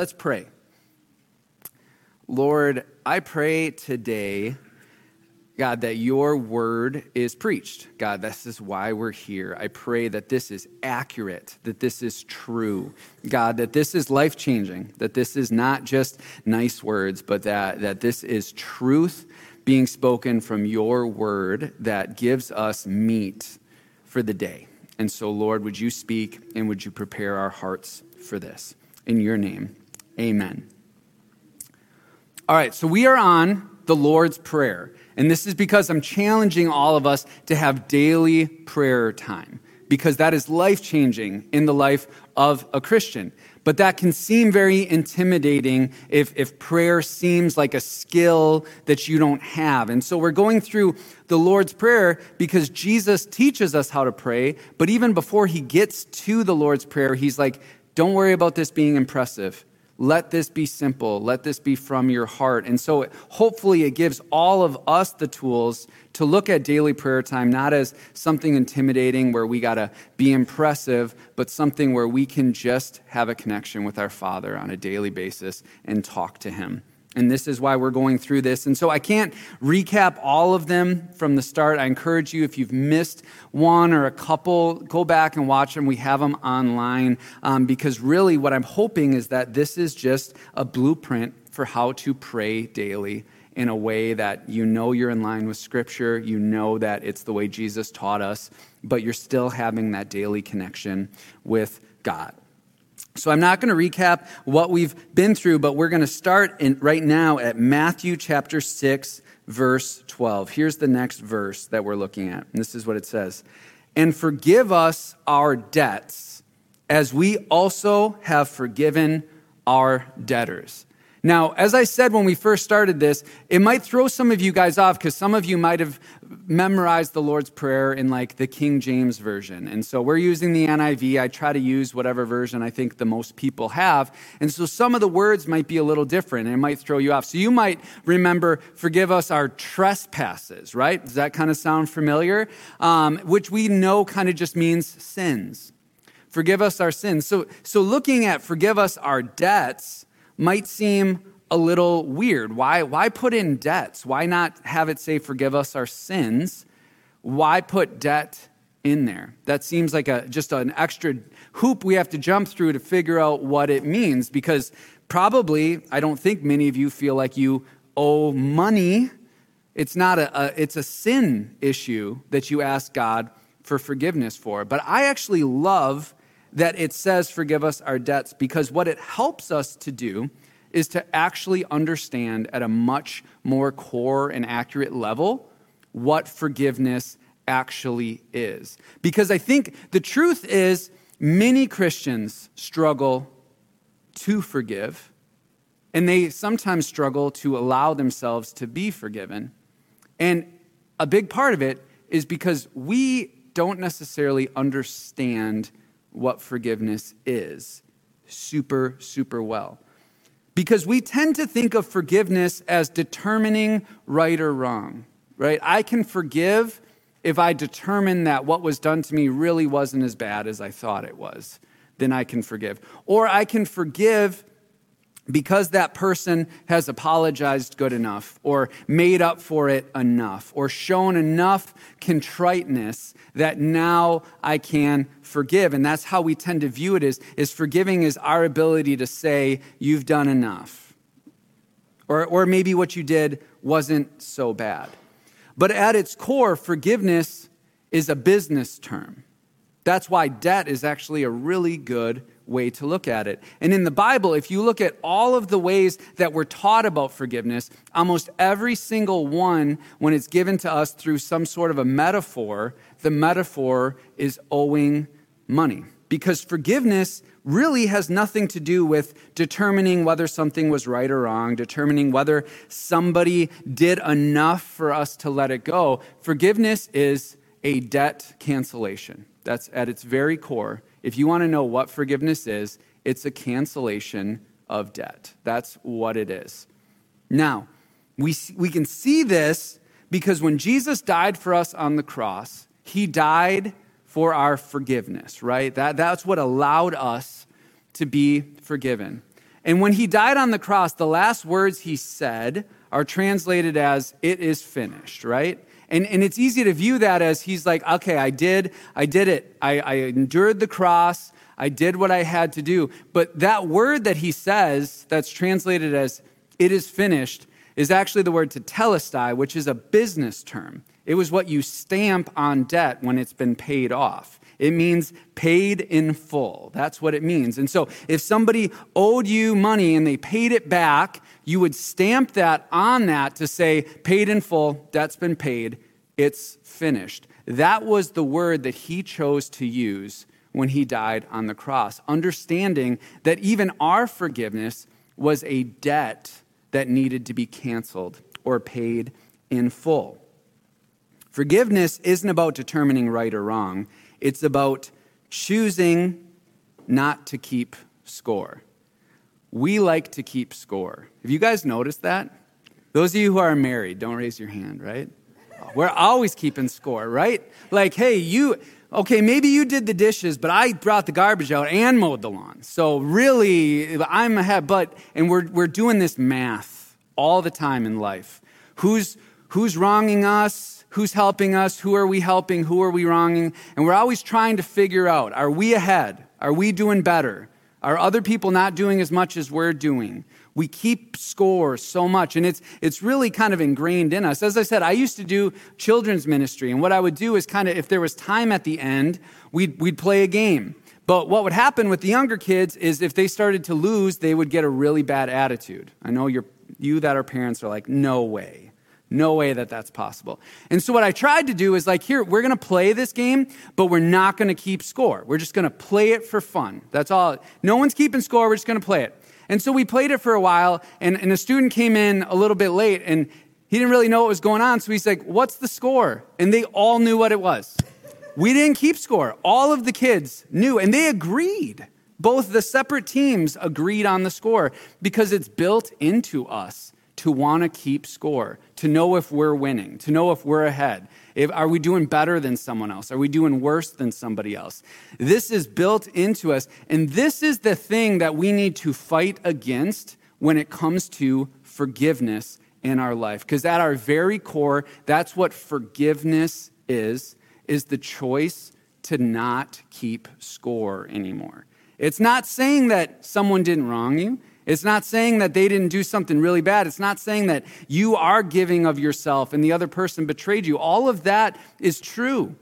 Let's pray. Lord, I pray today, God, that your word is preached. God, this is why we're here. I pray that this is accurate, that this is true. God, that this is life changing, that this is not just nice words, but that, that this is truth being spoken from your word that gives us meat for the day. And so, Lord, would you speak and would you prepare our hearts for this? In your name, amen. All right, so we are on the Lord's Prayer. And this is because I'm challenging all of us to have daily prayer time, because that is life changing in the life of a Christian. But that can seem very intimidating if, if prayer seems like a skill that you don't have. And so we're going through the Lord's Prayer because Jesus teaches us how to pray. But even before he gets to the Lord's Prayer, he's like, don't worry about this being impressive. Let this be simple. Let this be from your heart. And so, hopefully, it gives all of us the tools to look at daily prayer time not as something intimidating where we got to be impressive, but something where we can just have a connection with our Father on a daily basis and talk to Him. And this is why we're going through this. And so I can't recap all of them from the start. I encourage you, if you've missed one or a couple, go back and watch them. We have them online um, because really what I'm hoping is that this is just a blueprint for how to pray daily in a way that you know you're in line with Scripture, you know that it's the way Jesus taught us, but you're still having that daily connection with God. So I'm not going to recap what we've been through, but we're going to start in, right now at Matthew chapter 6, verse 12. Here's the next verse that we're looking at. And this is what it says And forgive us our debts, as we also have forgiven our debtors. Now, as I said when we first started this, it might throw some of you guys off because some of you might have memorized the Lord's Prayer in like the King James Version. And so we're using the NIV. I try to use whatever version I think the most people have. And so some of the words might be a little different and it might throw you off. So you might remember, forgive us our trespasses, right? Does that kind of sound familiar? Um, which we know kind of just means sins. Forgive us our sins. So, so looking at forgive us our debts, might seem a little weird. Why, why put in debts? Why not have it say, forgive us our sins? Why put debt in there? That seems like a, just an extra hoop we have to jump through to figure out what it means because probably, I don't think many of you feel like you owe money. It's not a, a it's a sin issue that you ask God for forgiveness for. But I actually love that it says, Forgive us our debts, because what it helps us to do is to actually understand at a much more core and accurate level what forgiveness actually is. Because I think the truth is, many Christians struggle to forgive, and they sometimes struggle to allow themselves to be forgiven. And a big part of it is because we don't necessarily understand what forgiveness is super, super well. Because we tend to think of forgiveness as determining right or wrong, right? I can forgive if I determine that what was done to me really wasn't as bad as I thought it was. Then I can forgive. Or I can forgive because that person has apologized good enough or made up for it enough or shown enough contriteness that now I can forgive. And that's how we tend to view it is, is forgiving is our ability to say, you've done enough. Or, or maybe what you did wasn't so bad. But at its core, forgiveness is a business term. That's why debt is actually a really good way to look at it. And in the Bible, if you look at all of the ways that we're taught about forgiveness, almost every single one, when it's given to us through some sort of a metaphor, the metaphor is owing money. Because forgiveness really has nothing to do with determining whether something was right or wrong, determining whether somebody did enough for us to let it go. Forgiveness is a debt cancellation. That's at its very core. If you want to know what forgiveness is, it's a cancellation of debt. That's what it is. Now, we, we can see this because when Jesus died for us on the cross, he died for our forgiveness, right? That, that's what allowed us to be forgiven. And when he died on the cross, the last words he said are translated as, It is finished, right? And, and it's easy to view that as he's like, okay, I did, I did it. I, I endured the cross. I did what I had to do. But that word that he says, that's translated as it is finished, is actually the word tetelestai, which is a business term. It was what you stamp on debt when it's been paid off. It means paid in full. That's what it means. And so if somebody owed you money and they paid it back, you would stamp that on that to say, paid in full, debt's been paid, it's finished. That was the word that he chose to use when he died on the cross, understanding that even our forgiveness was a debt that needed to be canceled or paid in full. Forgiveness isn't about determining right or wrong, it's about choosing not to keep score. We like to keep score. Have you guys noticed that? Those of you who are married, don't raise your hand, right? We're always keeping score, right? Like, hey, you, okay, maybe you did the dishes, but I brought the garbage out and mowed the lawn. So really, I'm ahead. But, and we're, we're doing this math all the time in life. Who's, who's wronging us? Who's helping us? Who are we helping? Who are we wronging? And we're always trying to figure out are we ahead? Are we doing better? Are other people not doing as much as we're doing? We keep score so much, and it's, it's really kind of ingrained in us. As I said, I used to do children's ministry, and what I would do is kind of, if there was time at the end, we'd, we'd play a game. But what would happen with the younger kids is if they started to lose, they would get a really bad attitude. I know you're, you that are parents are like, no way. No way that that's possible. And so, what I tried to do is like, here, we're going to play this game, but we're not going to keep score. We're just going to play it for fun. That's all. No one's keeping score. We're just going to play it. And so, we played it for a while, and, and a student came in a little bit late, and he didn't really know what was going on. So, he's like, What's the score? And they all knew what it was. We didn't keep score. All of the kids knew, and they agreed. Both the separate teams agreed on the score because it's built into us to want to keep score, to know if we're winning, to know if we're ahead. If, are we doing better than someone else? Are we doing worse than somebody else? This is built into us. And this is the thing that we need to fight against when it comes to forgiveness in our life. Because at our very core, that's what forgiveness is, is the choice to not keep score anymore. It's not saying that someone didn't wrong you. It's not saying that they didn't do something really bad. It's not saying that you are giving of yourself and the other person betrayed you. All of that is true.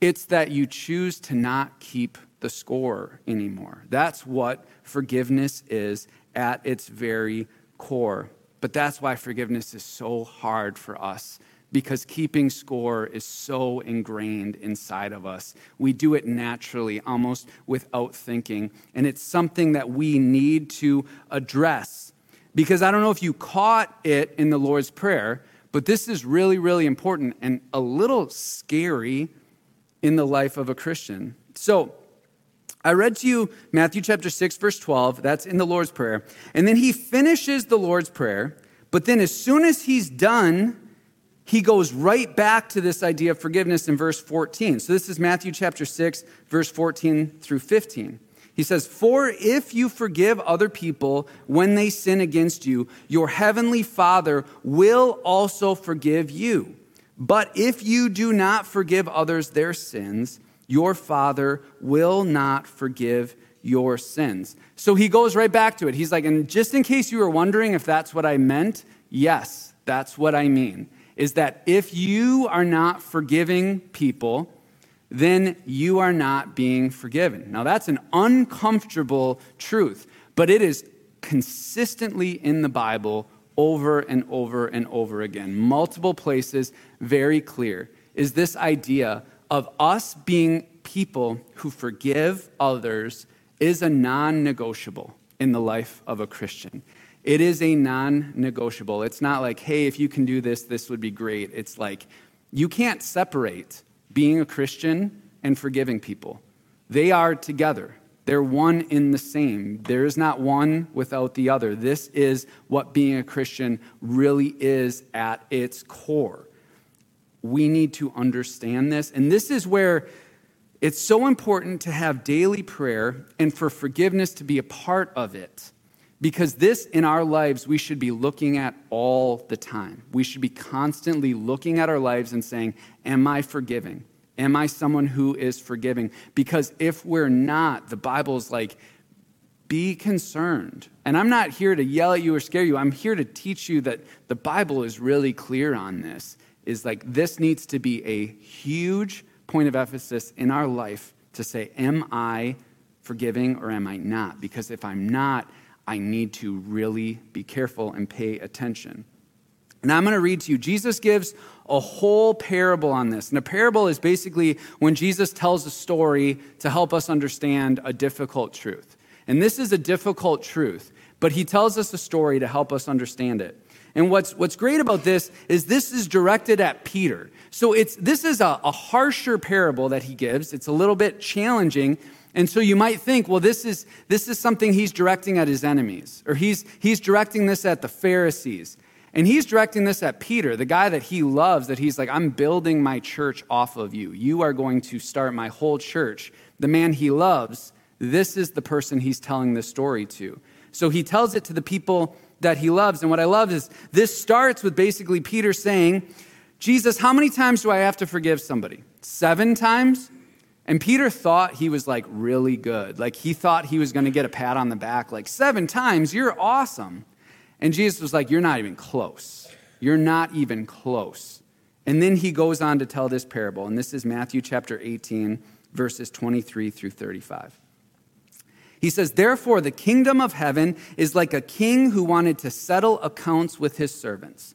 It's that you choose to not keep the score anymore. That's what forgiveness is at its very core. But that's why forgiveness is so hard for us because keeping score is so ingrained inside of us. We do it naturally, almost without thinking. And it's something that we need to address. Because I don't know if you caught it in the Lord's Prayer, but this is really, really important and a little scary in the life of a Christian. So, I read to you Matthew chapter 6, verse 12. That's in the Lord's Prayer. And then he finishes the Lord's Prayer. But then, as soon as he's done he goes right back to this idea of forgiveness in verse 14. So this is Matthew chapter 6, verse 14 through 15. He says, For if you forgive other people when they sin against you, your heavenly Father will also forgive you. But if you do not forgive others their sins, your Father will not forgive your sins. So he goes right back to it. He's like, and just in case you were wondering if that's what I meant, yes, that's what I mean is that if you are not forgiving people, then you are not being forgiven. Now, that's an uncomfortable truth, but it is consistently in the Bible over and over and over again. Multiple places, very clear, is this idea of us being people who forgive others is a non negotiable in the life of a Christian. It is a non negotiable. It's not like, hey, if you can do this, this would be great. It's like, you can't separate being a Christian and forgiving people. They are together. They're one in the same. There is not one without the other. This is what being a Christian really is at its core. We need to understand this. And this is where it's so important to have daily prayer and for forgiveness to be a part of it Because this in our lives, we should be looking at all the time. We should be constantly looking at our lives and saying, Am I forgiving? Am I someone who is forgiving? Because if we're not, the Bible is like, be concerned. And I'm not here to yell at you or scare you. I'm here to teach you that the Bible is really clear on this. Is like this needs to be a huge point of emphasis in our life to say, Am I forgiving or am I not? Because if I'm not, I need to really be careful and pay attention. And I'm going to read to you. Jesus gives a whole parable on this. And a parable is basically when Jesus tells a story to help us understand a difficult truth. And this is a difficult truth, but he tells us a story to help us understand it. And what's, what's great about this is this is directed at Peter. So it's, this is a, a harsher parable that he gives. It's a little bit challenging. And so you might think, well, this is, this is something he's directing at his enemies, or he's, he's directing this at the Pharisees. And he's directing this at Peter, the guy that he loves, that he's like, I'm building my church off of you. You are going to start my whole church. The man he loves, this is the person he's telling this story to. So he tells it to the people that he loves. And what I love is this starts with basically Peter saying, Jesus, how many times do I have to forgive somebody? Seven times? And Peter thought he was like really good. Like he thought he was going to get a pat on the back, like, seven times, you're awesome. And Jesus was like, You're not even close. You're not even close. And then he goes on to tell this parable. And this is Matthew chapter 18, verses 23 through 35. He says, Therefore, the kingdom of heaven is like a king who wanted to settle accounts with his servants.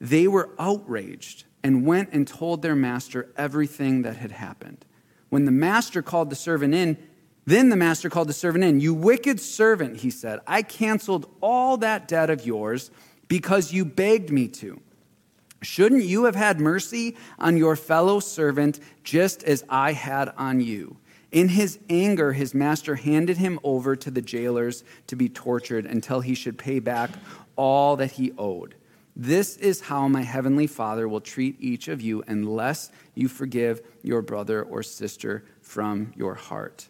they were outraged and went and told their master everything that had happened. When the master called the servant in, then the master called the servant in. You wicked servant, he said, I canceled all that debt of yours because you begged me to. Shouldn't you have had mercy on your fellow servant just as I had on you? In his anger, his master handed him over to the jailers to be tortured until he should pay back all that he owed. This is how my heavenly Father will treat each of you unless you forgive your brother or sister from your heart.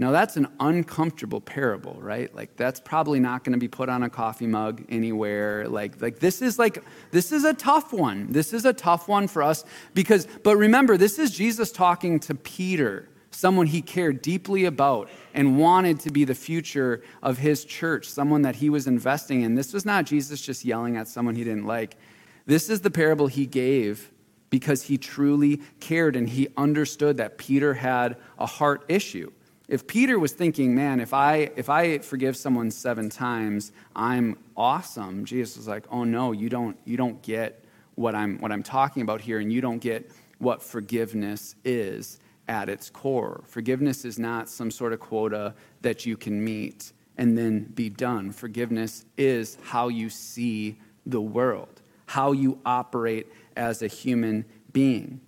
Now, that's an uncomfortable parable, right? Like, that's probably not going to be put on a coffee mug anywhere. Like, like, this is like, this is a tough one. This is a tough one for us because, but remember, this is Jesus talking to Peter, someone he cared deeply about and wanted to be the future of his church, someone that he was investing in. This was not Jesus just yelling at someone he didn't like. This is the parable he gave because he truly cared and he understood that Peter had a heart issue if Peter was thinking, man, if I, if I forgive someone seven times, I'm awesome, Jesus was like, oh no, you don't, you don't get what I'm, what I'm talking about here, and you don't get what forgiveness is at its core. Forgiveness is not some sort of quota that you can meet and then be done. Forgiveness is how you see the world, how you operate as a human being.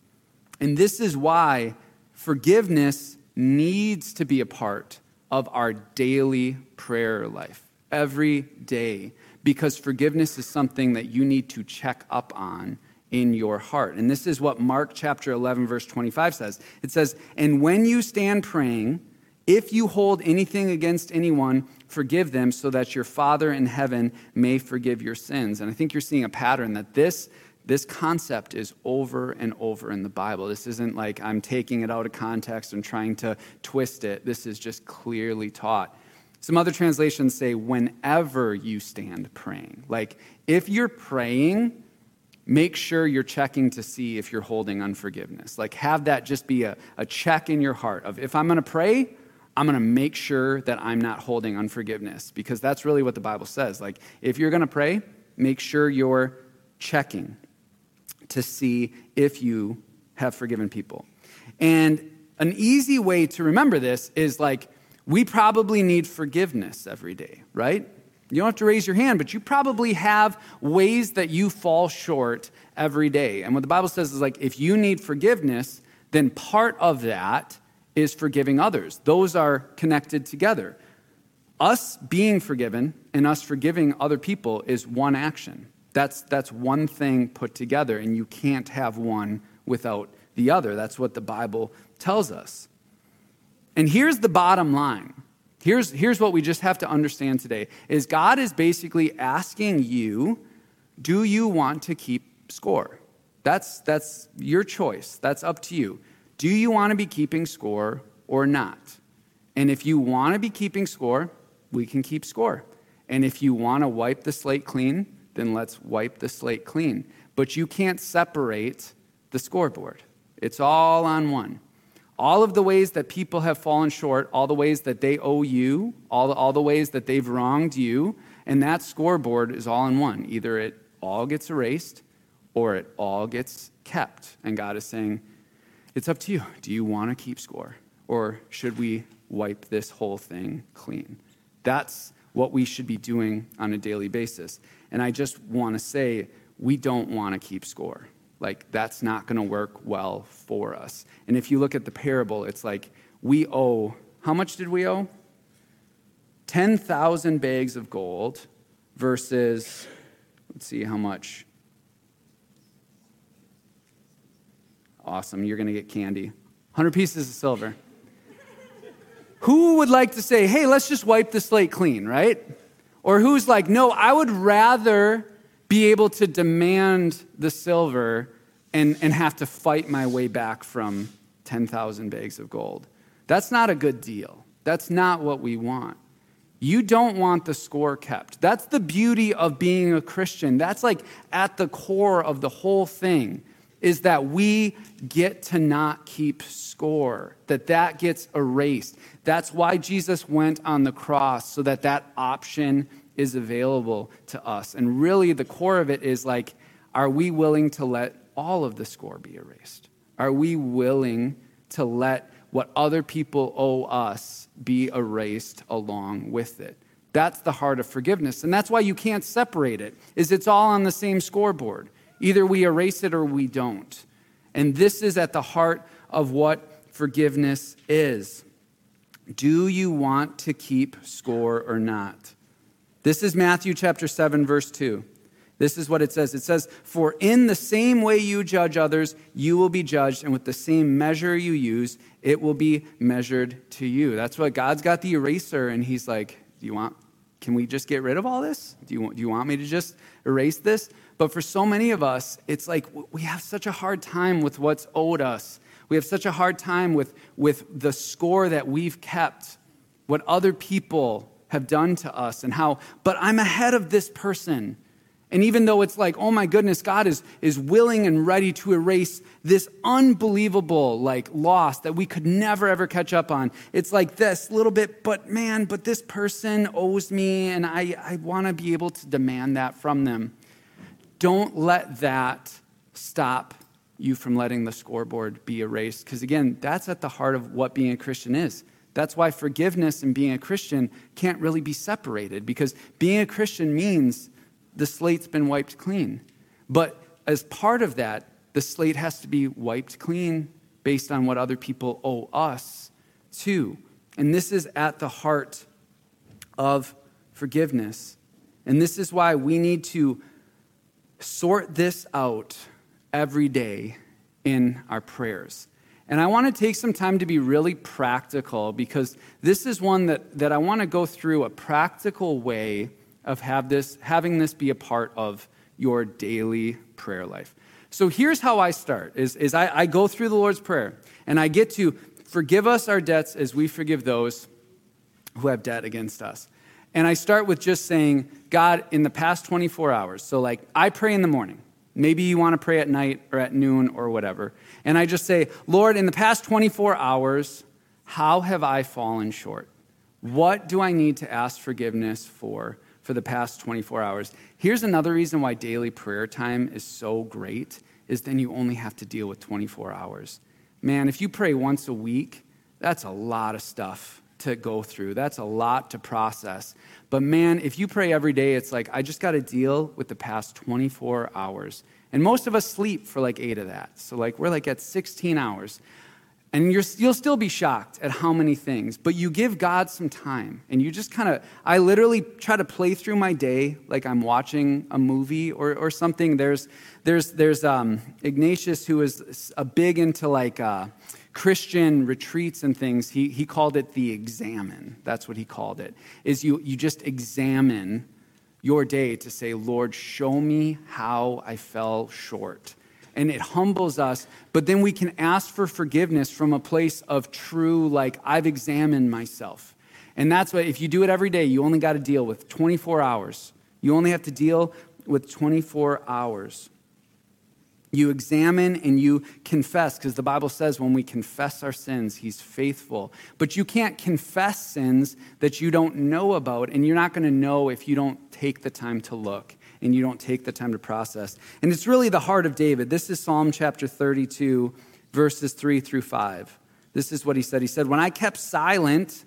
And this is why forgiveness needs to be a part of our daily prayer life every day because forgiveness is something that you need to check up on in your heart. And this is what Mark chapter 11, verse 25 says it says, And when you stand praying, if you hold anything against anyone, forgive them so that your Father in heaven may forgive your sins. And I think you're seeing a pattern that this this concept is over and over in the Bible. This isn't like I'm taking it out of context and trying to twist it. This is just clearly taught. Some other translations say, whenever you stand praying. Like, if you're praying, make sure you're checking to see if you're holding unforgiveness. Like, have that just be a, a check in your heart of if I'm going to pray, I'm going to make sure that I'm not holding unforgiveness because that's really what the Bible says. Like, if you're going to pray, make sure you're checking to see if you have forgiven people. And an easy way to remember this is like, we probably need forgiveness every day, right? You don't have to raise your hand, but you probably have ways that you fall short every day. And what the Bible says is like, if you need forgiveness, then part of that is forgiving others. Those are connected together. Us being forgiven and us forgiving other people is one action. That's, that's one thing put together, and you can't have one without the other. That's what the Bible tells us. And here's the bottom line. Here's, here's what we just have to understand today is God is basically asking you, do you want to keep score? That's, that's your choice. That's up to you. Do you want to be keeping score or not? And if you want to be keeping score, we can keep score. And if you want to wipe the slate clean, then let's wipe the slate clean. But you can't separate the scoreboard, it's all on one all of the ways that people have fallen short, all the ways that they owe you, all the, all the ways that they've wronged you, and that scoreboard is all in one. Either it all gets erased or it all gets kept. And God is saying, it's up to you. Do you want to keep score? Or should we wipe this whole thing clean? That's what we should be doing on a daily basis. And I just want to say, we don't want to keep score. Like, that's not going to work well for us. And if you look at the parable, it's like we owe, how much did we owe? 10,000 bags of gold versus, let's see how much. Awesome, you're going to get candy. 100 pieces of silver. Who would like to say, hey, let's just wipe the slate clean, right? Or who's like, no, I would rather be able to demand the silver and, and have to fight my way back from 10,000 bags of gold. That's not a good deal. That's not what we want. You don't want the score kept. That's the beauty of being a Christian. That's like at the core of the whole thing is that we get to not keep score, that that gets erased. That's why Jesus went on the cross so that that option is available to us. And really, the core of it is like, are we willing to let all of the score be erased? Are we willing to let what other people owe us be erased along with it? That's the heart of forgiveness. And that's why you can't separate it. Is it's all on the same scoreboard. Either we erase it or we don't. And this is at the heart of what forgiveness is. Do you want to keep score or not? This is Matthew chapter 7, verse 2. This is what it says it says, For in the same way you judge others, you will be judged, and with the same measure you use, it will be measured to you. That's what God's got the eraser, and He's like, Do you want, can we just get rid of all this? Do you, do you want me to just erase this? But for so many of us, it's like we have such a hard time with what's owed us. We have such a hard time with, with the score that we've kept, what other people have done to us and how, but I'm ahead of this person. And even though it's like, oh my goodness, God is, is willing and ready to erase this unbelievable like loss that we could never ever catch up on. It's like this little bit, but man, but this person owes me and I, I want to be able to demand that from them. Don't let that stop you from letting the scoreboard be erased. Because again, that's at the heart of what being a Christian is. That's why forgiveness and being a Christian can't really be separated because being a Christian means the slate's been wiped clean. But as part of that, the slate has to be wiped clean based on what other people owe us too. And this is at the heart of forgiveness. And this is why we need to sort this out every day in our prayers. And I want to take some time to be really practical because this is one that, that I want to go through a practical way of have this, having this be a part of your daily prayer life. So here's how I start is, is I, I go through the Lord's Prayer and I get to forgive us our debts as we forgive those who have debt against us. And I start with just saying, God, in the past 24 hours, so like I pray in the morning. Maybe you want to pray at night or at noon or whatever. And I just say, Lord, in the past 24 hours, how have I fallen short? What do I need to ask forgiveness for for the past 24 hours? Here's another reason why daily prayer time is so great is then you only have to deal with 24 hours. Man, if you pray once a week, that's a lot of stuff to go through. That's a lot to process. But man, if you pray every day, it's like, I just got to deal with the past 24 hours. And most of us sleep for like eight of that. So, like, we're like at 16 hours. And you will still be shocked at how many things, but you give God some time and you just kind of, I literally try to play through my day like I'm watching a movie or, or something. There's, there's, there's um, Ignatius who is a big into like, uh, Christian retreats and things, he, he called it the Examen. That's what he called it. Is you, you just examine your day to say, Lord, show me how I fell short. And it humbles us, but then we can ask for forgiveness from a place of true, like, I've examined myself. And that's what, if you do it every day, you only got to deal with 24 hours. You only have to deal with 24 hours. You examine and you confess, because the Bible says when we confess our sins, He's faithful. But you can't confess sins that you don't know about, and you're not going to know if you don't take the time to look and you don't take the time to process. And it's really the heart of David. This is Psalm chapter 32, verses 3 through 5. This is what he said. He said, When I kept silent,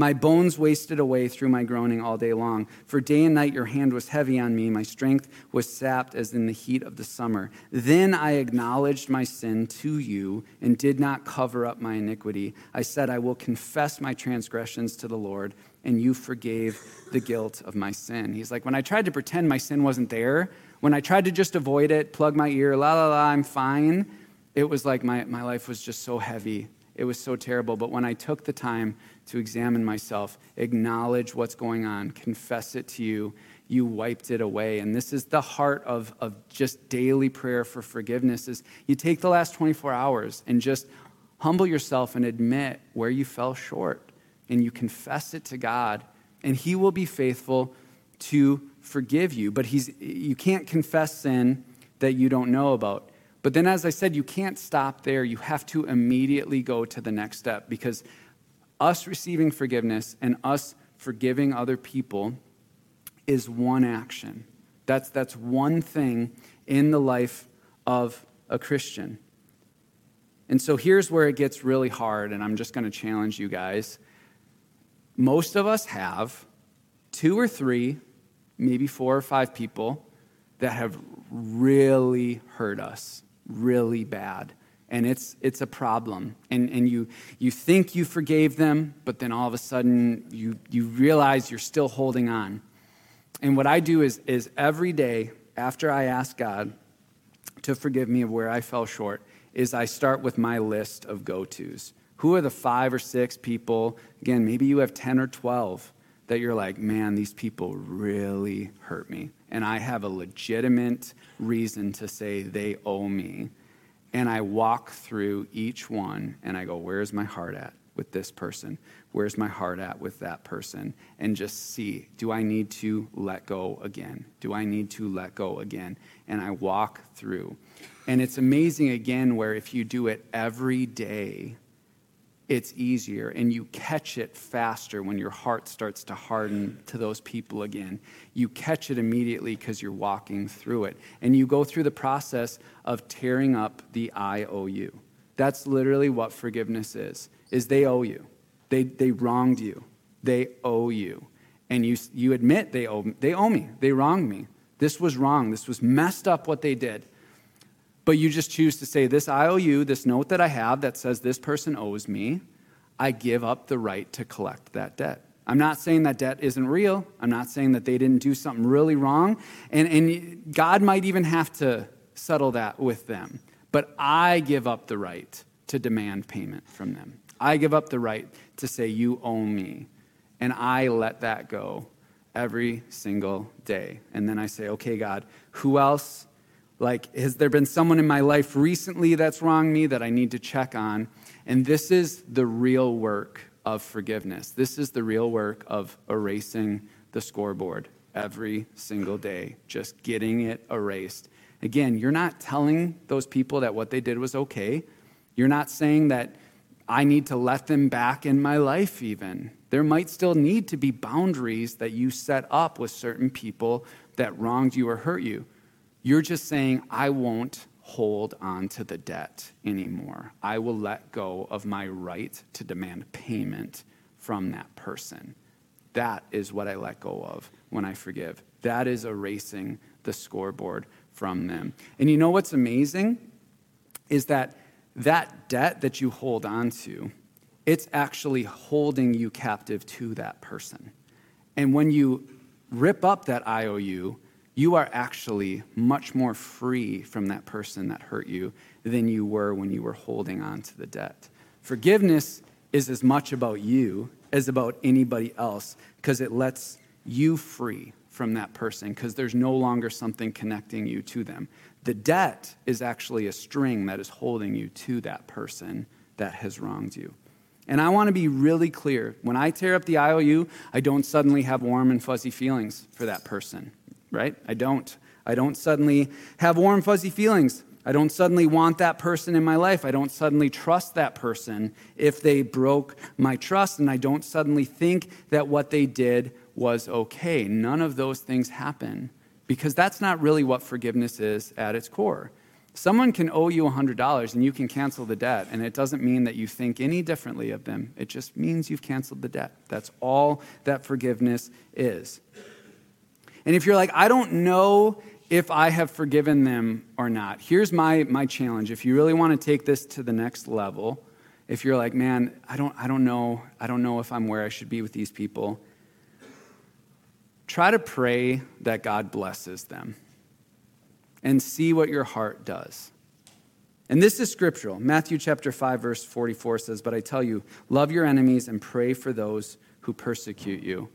my bones wasted away through my groaning all day long. For day and night your hand was heavy on me. My strength was sapped as in the heat of the summer. Then I acknowledged my sin to you and did not cover up my iniquity. I said, I will confess my transgressions to the Lord, and you forgave the guilt of my sin. He's like, when I tried to pretend my sin wasn't there, when I tried to just avoid it, plug my ear, la la la, I'm fine, it was like my, my life was just so heavy. It was so terrible. But when I took the time to examine myself, acknowledge what's going on, confess it to you, you wiped it away. And this is the heart of, of just daily prayer for forgiveness is you take the last 24 hours and just humble yourself and admit where you fell short and you confess it to God and he will be faithful to forgive you. But he's, you can't confess sin that you don't know about. But then, as I said, you can't stop there. You have to immediately go to the next step because us receiving forgiveness and us forgiving other people is one action. That's, that's one thing in the life of a Christian. And so here's where it gets really hard, and I'm just going to challenge you guys. Most of us have two or three, maybe four or five people that have really hurt us, really bad and it's it's a problem. And and you you think you forgave them but then all of a sudden you you realize you're still holding on. And what i do is is every day after i ask god to forgive me of where i fell short is i start with my list of go-to's. Who are the five or six people again maybe you have 10 or 12 that you're like man these people really hurt me. And i have a legitimate reason to say they owe me and I walk through each one and I go, where's my heart at with this person? Where's my heart at with that person? And just see, do I need to let go again? Do I need to let go again? And I walk through. And it's amazing again where if you do it every day, it's easier and you catch it faster when your heart starts to harden to those people again. You catch it immediately because you're walking through it. And you go through the process of tearing up the I owe you. That's literally what forgiveness is. Is they owe you. They, they wronged you. They owe you. And you, you admit they owe, they owe me. They wronged me. This was wrong. This was messed up what they did but you just choose to say, This IOU, this note that I have that says this person owes me, I give up the right to collect that debt. I'm not saying that debt isn't real. I'm not saying that they didn't do something really wrong. And, and God might even have to settle that with them. But I give up the right to demand payment from them. I give up the right to say, You owe me. And I let that go every single day. And then I say, Okay, God, who else like, has there been someone in my life recently that's wronged me that I need to check on? And this is the real work of forgiveness. This is the real work of erasing the scoreboard every single day, just getting it erased. Again, you're not telling those people that what they did was okay. You're not saying that I need to let them back in my life, even. There might still need to be boundaries that you set up with certain people that wronged you or hurt you. You're just saying, I won't hold on to the debt anymore. I will let go of my right to demand payment from that person. That is what I let go of when I forgive. That is erasing the scoreboard from them. And you know what's amazing? Is that that debt that you hold on to, it's actually holding you captive to that person. And when you rip up that IOU, you are actually much more free from that person that hurt you than you were when you were holding on to the debt. Forgiveness is as much about you as about anybody else because it lets you free from that person because there's no longer something connecting you to them. The debt is actually a string that is holding you to that person that has wronged you. And I want to be really clear. When I tear up the IOU, I don't suddenly have warm and fuzzy feelings for that person, right? I don't. I don't suddenly have warm, fuzzy feelings. I don't suddenly want that person in my life. I don't suddenly trust that person if they broke my trust. And I don't suddenly think that what they did was okay. None of those things happen because that's not really what forgiveness is at its core. Someone can owe you $100 and you can cancel the debt, and it doesn't mean that you think any differently of them. It just means you've canceled the debt. That's all that forgiveness is. And if you're like, I don't know if I have forgiven them or not, here's my, my challenge. If you really want to take this to the next level, if you're like, man, I don't, I don't know, I don't know if I'm where I should be with these people, try to pray that God blesses them and see what your heart does. And this is scriptural. Matthew chapter 5 verse 44 says, "But I tell you, love your enemies and pray for those who persecute you."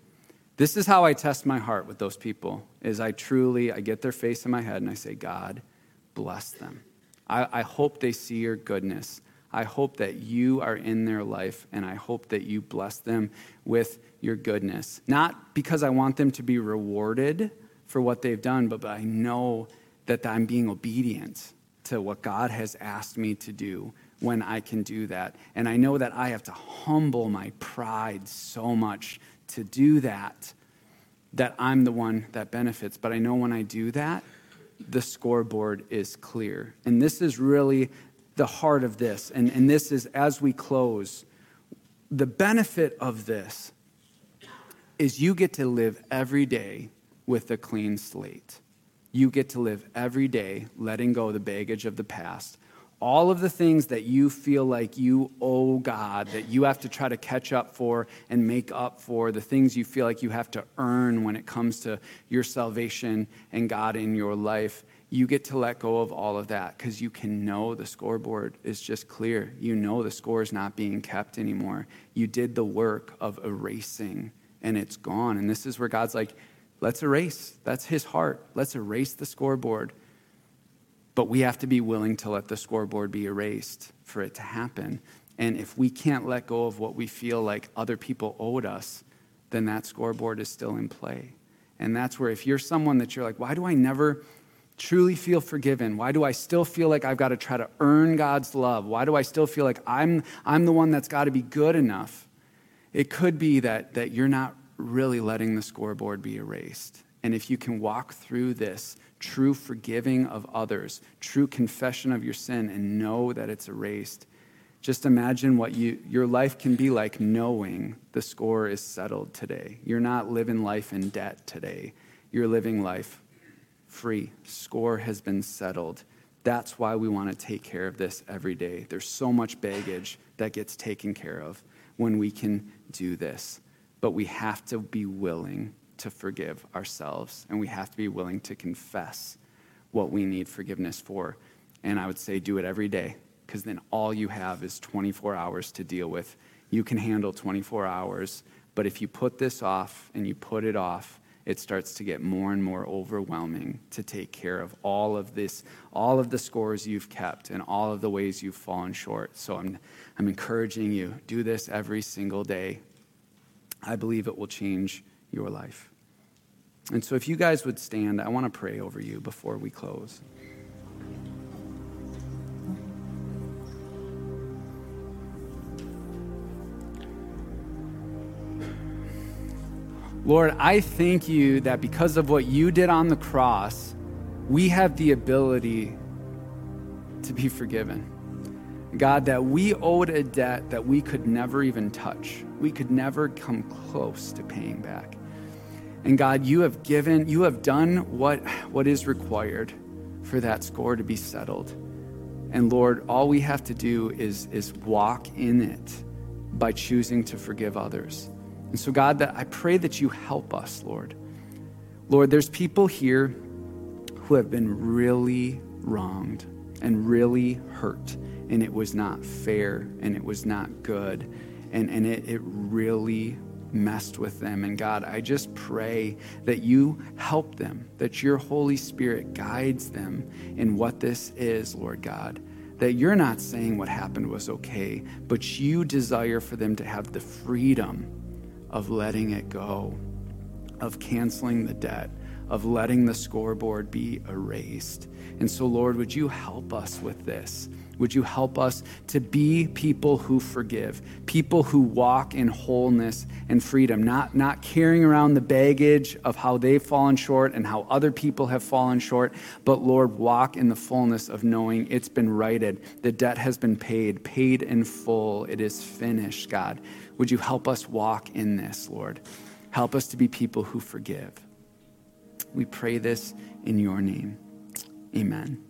This is how I test my heart with those people. Is I truly I get their face in my head and I say, "God, bless them." I, I hope they see your goodness. I hope that you are in their life and I hope that you bless them with your goodness. Not because I want them to be rewarded for what they've done, but, but I know that I'm being obedient to what God has asked me to do when I can do that. And I know that I have to humble my pride so much to do that, that I'm the one that benefits. But I know when I do that, the scoreboard is clear. And this is really the heart of this. And, and this is as we close, the benefit of this is you get to live every day with a clean slate you get to live every day letting go of the baggage of the past. All of the things that you feel like you owe God, that you have to try to catch up for and make up for, the things you feel like you have to earn when it comes to your salvation and God in your life, you get to let go of all of that because you can know the scoreboard is just clear. You know the score is not being kept anymore. You did the work of erasing and it's gone. And this is where God's like, Let's erase. That's his heart. Let's erase the scoreboard. But we have to be willing to let the scoreboard be erased for it to happen. And if we can't let go of what we feel like other people owed us, then that scoreboard is still in play. And that's where, if you're someone that you're like, why do I never truly feel forgiven? Why do I still feel like I've got to try to earn God's love? Why do I still feel like I'm, I'm the one that's got to be good enough? It could be that, that you're not really letting the scoreboard be erased. And if you can walk through this true forgiving of others, true confession of your sin, and know that it's erased, just imagine what you, your life can be like knowing the score is settled today. You're not living life in debt today, you're living life free. Score has been settled. That's why we want to take care of this every day. There's so much baggage that gets taken care of when we can do this but we have to be willing to forgive ourselves and we have to be willing to confess what we need forgiveness for. And I would say do it every day because then all you have is 24 hours to deal with. You can handle 24 hours, but if you put this off and you put it off it starts to get more and more overwhelming to take care of all of this, all of the scores you've kept and all of the ways you've fallen short. So I'm, I'm encouraging you, do this every single day. I believe it will change your life. And so if you guys would stand, I want to pray over you before we close. Lord, I thank you that because of what you did on the cross, we have the ability to be forgiven. God, that we owed a debt that we could never even touch. We could never come close to paying back. And God, you have given, you have done what, what is required for that score to be settled. And Lord, all we have to do is, is walk in it by choosing to forgive others. And so, God, that I pray that you help us, Lord. Lord, there's people here who have been really wronged and really hurt, and it was not fair and it was not good, and, and it, it really messed with them. And God, I just pray that you help them, that your Holy Spirit guides them in what this is, Lord God. That you're not saying what happened was okay, but you desire for them to have the freedom of letting it go, of canceling the debt, of letting the scoreboard be erased. And so, Lord, would you help us with this? Would you help us to be people who forgive, people who walk in wholeness and freedom, not, not carrying around the baggage of how they've fallen short and how other people have fallen short, but Lord, walk in the fullness of knowing it's been righted. The debt has been paid, paid in full. It is finished, God. Would you help us walk in this, Lord? Help us to be people who forgive. We pray this in your name. Amen.